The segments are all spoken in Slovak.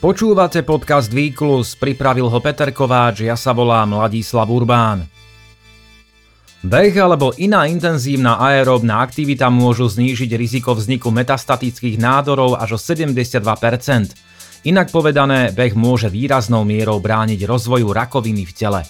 Počúvate podcast Výklus, pripravil ho Peter Kováč, ja sa volám Ladislav Urbán. Beh alebo iná intenzívna aeróbna aktivita môžu znížiť riziko vzniku metastatických nádorov až o 72%. Inak povedané, beh môže výraznou mierou brániť rozvoju rakoviny v tele.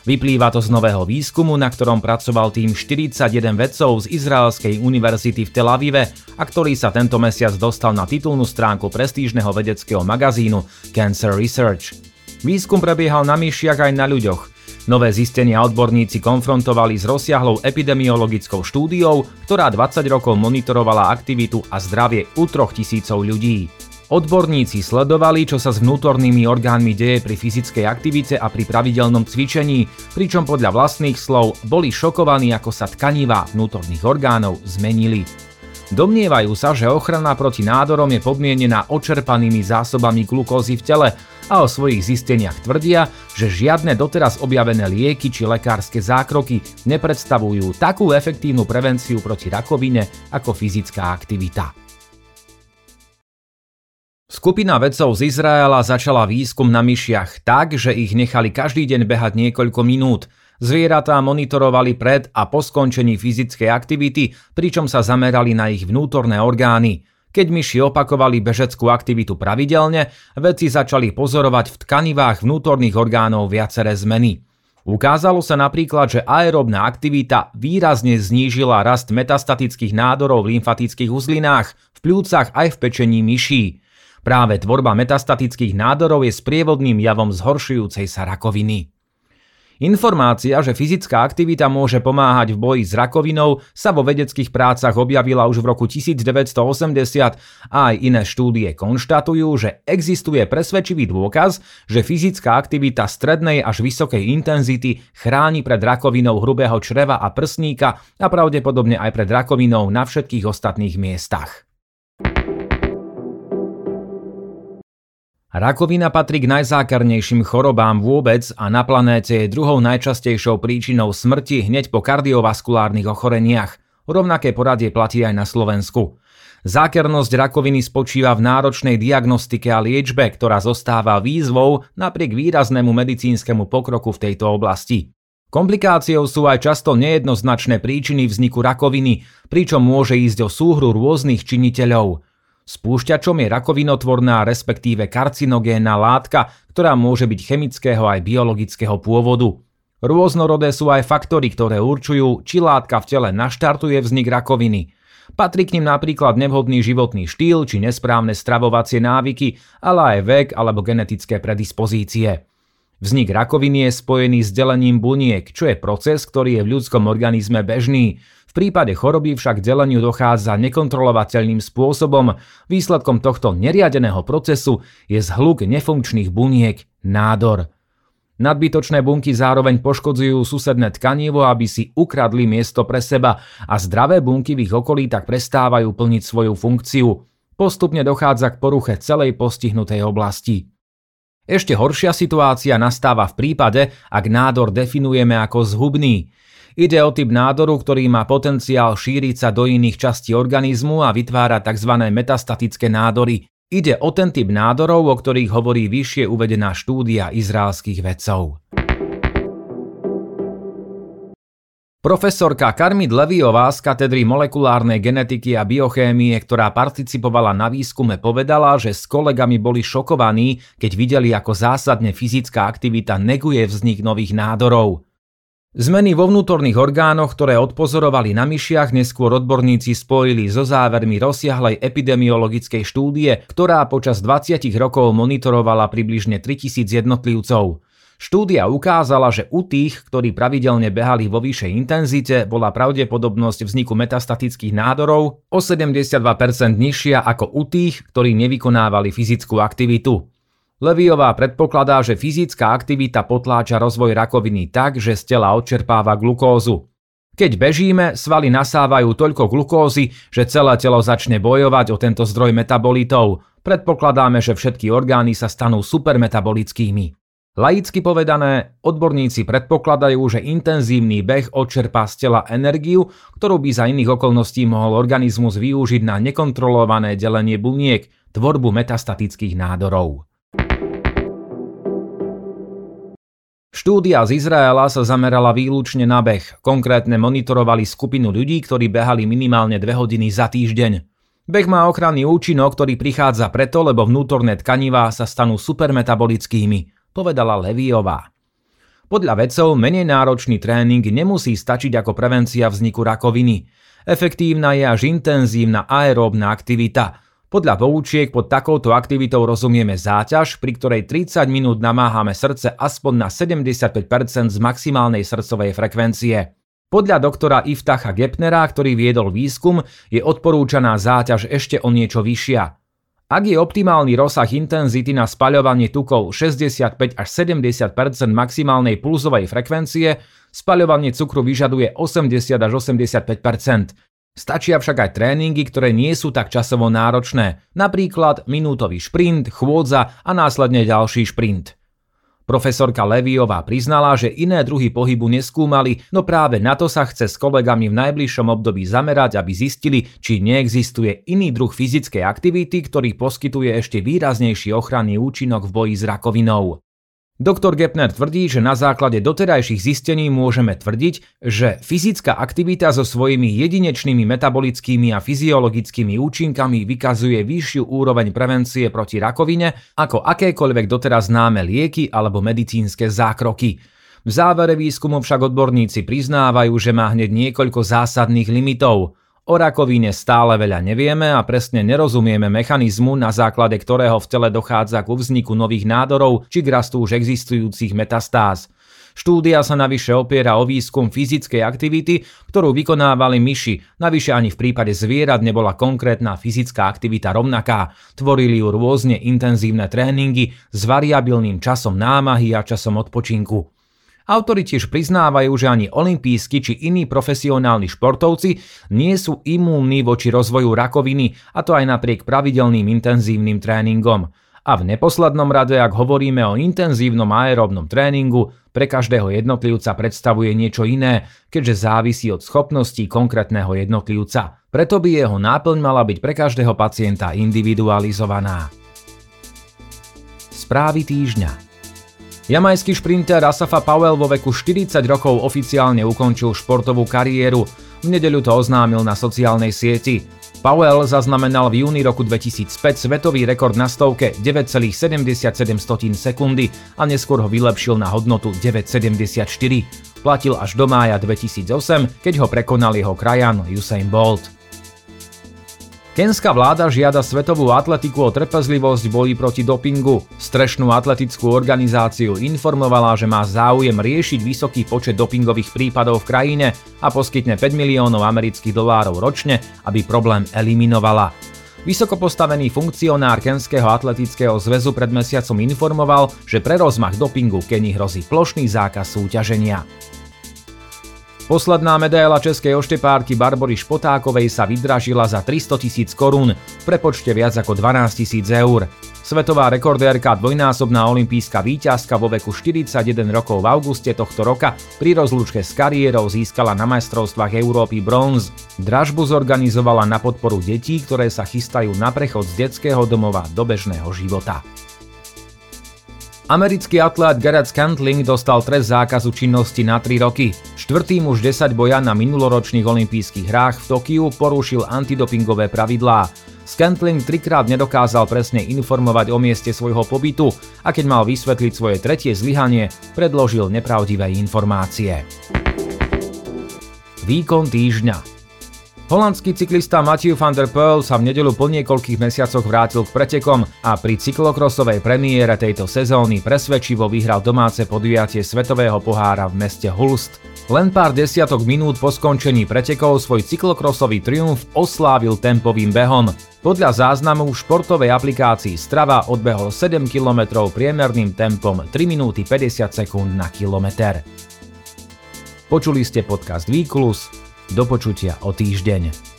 Vyplýva to z nového výskumu, na ktorom pracoval tým 41 vedcov z Izraelskej univerzity v Tel Avive a ktorý sa tento mesiac dostal na titulnú stránku prestížneho vedeckého magazínu Cancer Research. Výskum prebiehal na myšiach aj na ľuďoch. Nové zistenia odborníci konfrontovali s rozsiahlou epidemiologickou štúdiou, ktorá 20 rokov monitorovala aktivitu a zdravie u troch tisícov ľudí. Odborníci sledovali, čo sa s vnútornými orgánmi deje pri fyzickej aktivite a pri pravidelnom cvičení, pričom podľa vlastných slov boli šokovaní, ako sa tkanivá vnútorných orgánov zmenili. Domnievajú sa, že ochrana proti nádorom je podmienená očerpanými zásobami glukózy v tele a o svojich zisteniach tvrdia, že žiadne doteraz objavené lieky či lekárske zákroky nepredstavujú takú efektívnu prevenciu proti rakovine ako fyzická aktivita. Skupina vedcov z Izraela začala výskum na myšiach tak, že ich nechali každý deň behať niekoľko minút. Zvieratá monitorovali pred a po skončení fyzickej aktivity, pričom sa zamerali na ich vnútorné orgány. Keď myši opakovali bežeckú aktivitu pravidelne, vedci začali pozorovať v tkanivách vnútorných orgánov viaceré zmeny. Ukázalo sa napríklad, že aerobná aktivita výrazne znížila rast metastatických nádorov v lymfatických uzlinách, v pľúcach aj v pečení myší. Práve tvorba metastatických nádorov je sprievodným javom zhoršujúcej sa rakoviny. Informácia, že fyzická aktivita môže pomáhať v boji s rakovinou, sa vo vedeckých prácach objavila už v roku 1980 a aj iné štúdie konštatujú, že existuje presvedčivý dôkaz, že fyzická aktivita strednej až vysokej intenzity chráni pred rakovinou hrubého čreva a prsníka a pravdepodobne aj pred rakovinou na všetkých ostatných miestach. Rakovina patrí k najzákernejším chorobám vôbec a na planéte je druhou najčastejšou príčinou smrti hneď po kardiovaskulárnych ochoreniach. Rovnaké poradie platí aj na Slovensku. Zákernosť rakoviny spočíva v náročnej diagnostike a liečbe, ktorá zostáva výzvou napriek výraznému medicínskemu pokroku v tejto oblasti. Komplikáciou sú aj často nejednoznačné príčiny vzniku rakoviny, pričom môže ísť o súhru rôznych činiteľov – Spúšťačom je rakovinotvorná respektíve karcinogénna látka, ktorá môže byť chemického aj biologického pôvodu. Rôznorodé sú aj faktory, ktoré určujú, či látka v tele naštartuje vznik rakoviny. Patrí k nim napríklad nevhodný životný štýl či nesprávne stravovacie návyky, ale aj vek alebo genetické predispozície. Vznik rakoviny je spojený s delením buniek, čo je proces, ktorý je v ľudskom organizme bežný. V prípade choroby však deleniu dochádza nekontrolovateľným spôsobom. Výsledkom tohto neriadeného procesu je zhluk nefunkčných buniek, nádor. Nadbytočné bunky zároveň poškodzujú susedné tkanivo, aby si ukradli miesto pre seba a zdravé bunky v ich okolí tak prestávajú plniť svoju funkciu. Postupne dochádza k poruche celej postihnutej oblasti. Ešte horšia situácia nastáva v prípade, ak nádor definujeme ako zhubný. Ide o typ nádoru, ktorý má potenciál šíriť sa do iných častí organizmu a vytvára tzv. metastatické nádory. Ide o ten typ nádorov, o ktorých hovorí vyššie uvedená štúdia izraelských vedcov. Profesorka Karmit Leviová z katedry molekulárnej genetiky a biochémie, ktorá participovala na výskume, povedala, že s kolegami boli šokovaní, keď videli, ako zásadne fyzická aktivita neguje vznik nových nádorov. Zmeny vo vnútorných orgánoch, ktoré odpozorovali na myšiach, neskôr odborníci spojili so závermi rozsiahlej epidemiologickej štúdie, ktorá počas 20 rokov monitorovala približne 3000 jednotlivcov. Štúdia ukázala, že u tých, ktorí pravidelne behali vo vyššej intenzite, bola pravdepodobnosť vzniku metastatických nádorov o 72% nižšia ako u tých, ktorí nevykonávali fyzickú aktivitu. Leviová predpokladá, že fyzická aktivita potláča rozvoj rakoviny tak, že z tela odčerpáva glukózu. Keď bežíme, svaly nasávajú toľko glukózy, že celé telo začne bojovať o tento zdroj metabolitov. Predpokladáme, že všetky orgány sa stanú supermetabolickými. Laicky povedané, odborníci predpokladajú, že intenzívny beh odčerpá z tela energiu, ktorú by za iných okolností mohol organizmus využiť na nekontrolované delenie buniek, tvorbu metastatických nádorov. Štúdia z Izraela sa zamerala výlučne na beh. Konkrétne monitorovali skupinu ľudí, ktorí behali minimálne 2 hodiny za týždeň. Beh má ochranný účinok, ktorý prichádza preto, lebo vnútorné tkanivá sa stanú supermetabolickými, povedala Leviová. Podľa vedcov menej náročný tréning nemusí stačiť ako prevencia vzniku rakoviny. Efektívna je až intenzívna aeróbna aktivita – podľa poučiek pod takouto aktivitou rozumieme záťaž, pri ktorej 30 minút namáhame srdce aspoň na 75% z maximálnej srdcovej frekvencie. Podľa doktora Iftacha Gepnera, ktorý viedol výskum, je odporúčaná záťaž ešte o niečo vyššia. Ak je optimálny rozsah intenzity na spaľovanie tukov 65 až 70% maximálnej pulzovej frekvencie, spaľovanie cukru vyžaduje 80 až 85 Stačia však aj tréningy, ktoré nie sú tak časovo náročné, napríklad minútový šprint, chôdza a následne ďalší šprint. Profesorka Leviová priznala, že iné druhy pohybu neskúmali, no práve na to sa chce s kolegami v najbližšom období zamerať, aby zistili, či neexistuje iný druh fyzickej aktivity, ktorý poskytuje ešte výraznejší ochranný účinok v boji s rakovinou. Doktor Gepner tvrdí, že na základe doterajších zistení môžeme tvrdiť, že fyzická aktivita so svojimi jedinečnými metabolickými a fyziologickými účinkami vykazuje vyššiu úroveň prevencie proti rakovine ako akékoľvek doteraz známe lieky alebo medicínske zákroky. V závere výskumu však odborníci priznávajú, že má hneď niekoľko zásadných limitov – O rakovine stále veľa nevieme a presne nerozumieme mechanizmu, na základe ktorého v tele dochádza k vzniku nových nádorov či k rastu už existujúcich metastáz. Štúdia sa navyše opiera o výskum fyzickej aktivity, ktorú vykonávali myši, navyše ani v prípade zvierat nebola konkrétna fyzická aktivita rovnaká. Tvorili ju rôzne intenzívne tréningy s variabilným časom námahy a časom odpočinku. Autori tiež priznávajú, že ani olimpijskí či iní profesionálni športovci nie sú imúnni voči rozvoju rakoviny, a to aj napriek pravidelným intenzívnym tréningom. A v neposlednom rade, ak hovoríme o intenzívnom aeróbnom tréningu, pre každého jednotlivca predstavuje niečo iné, keďže závisí od schopností konkrétneho jednotlivca. Preto by jeho náplň mala byť pre každého pacienta individualizovaná. Správy týždňa Jamajský šprinter Asafa Powell vo veku 40 rokov oficiálne ukončil športovú kariéru. V nedeľu to oznámil na sociálnej sieti. Powell zaznamenal v júni roku 2005 svetový rekord na stovke 9,77 sekundy a neskôr ho vylepšil na hodnotu 9,74. Platil až do mája 2008, keď ho prekonal jeho krajan Usain Bolt. Kenská vláda žiada Svetovú atletiku o trpezlivosť v proti dopingu. Strešnú atletickú organizáciu informovala, že má záujem riešiť vysoký počet dopingových prípadov v krajine a poskytne 5 miliónov amerických dolárov ročne, aby problém eliminovala. Vysoko postavený funkcionár Kenského atletického zväzu pred mesiacom informoval, že pre rozmach dopingu Keni hrozí plošný zákaz súťaženia. Posledná medaila českej oštepárky Barbory Špotákovej sa vydražila za 300 tisíc korún, v prepočte viac ako 12 tisíc eur. Svetová rekordérka, dvojnásobná olimpijská víťazka vo veku 41 rokov v auguste tohto roka pri rozlúčke s kariérou získala na majstrovstvách Európy bronz. Dražbu zorganizovala na podporu detí, ktoré sa chystajú na prechod z detského domova do bežného života. Americký atlét Garrett Scantling dostal trest zákazu činnosti na 3 roky. Štvrtý muž 10 boja na minuloročných olympijských hrách v Tokiu porušil antidopingové pravidlá. Scantling trikrát nedokázal presne informovať o mieste svojho pobytu a keď mal vysvetliť svoje tretie zlyhanie, predložil nepravdivé informácie. Výkon týždňa Holandský cyklista Matthew van der Poel sa v nedelu po niekoľkých mesiacoch vrátil k pretekom a pri cyklokrosovej premiére tejto sezóny presvedčivo vyhral domáce podujatie Svetového pohára v meste Hulst. Len pár desiatok minút po skončení pretekov svoj cyklokrosový triumf oslávil tempovým behom. Podľa záznamu v športovej aplikácii Strava odbehol 7 km priemerným tempom 3 minúty 50 sekúnd na kilometr. Počuli ste podcast Výklus, do počutia o týždeň.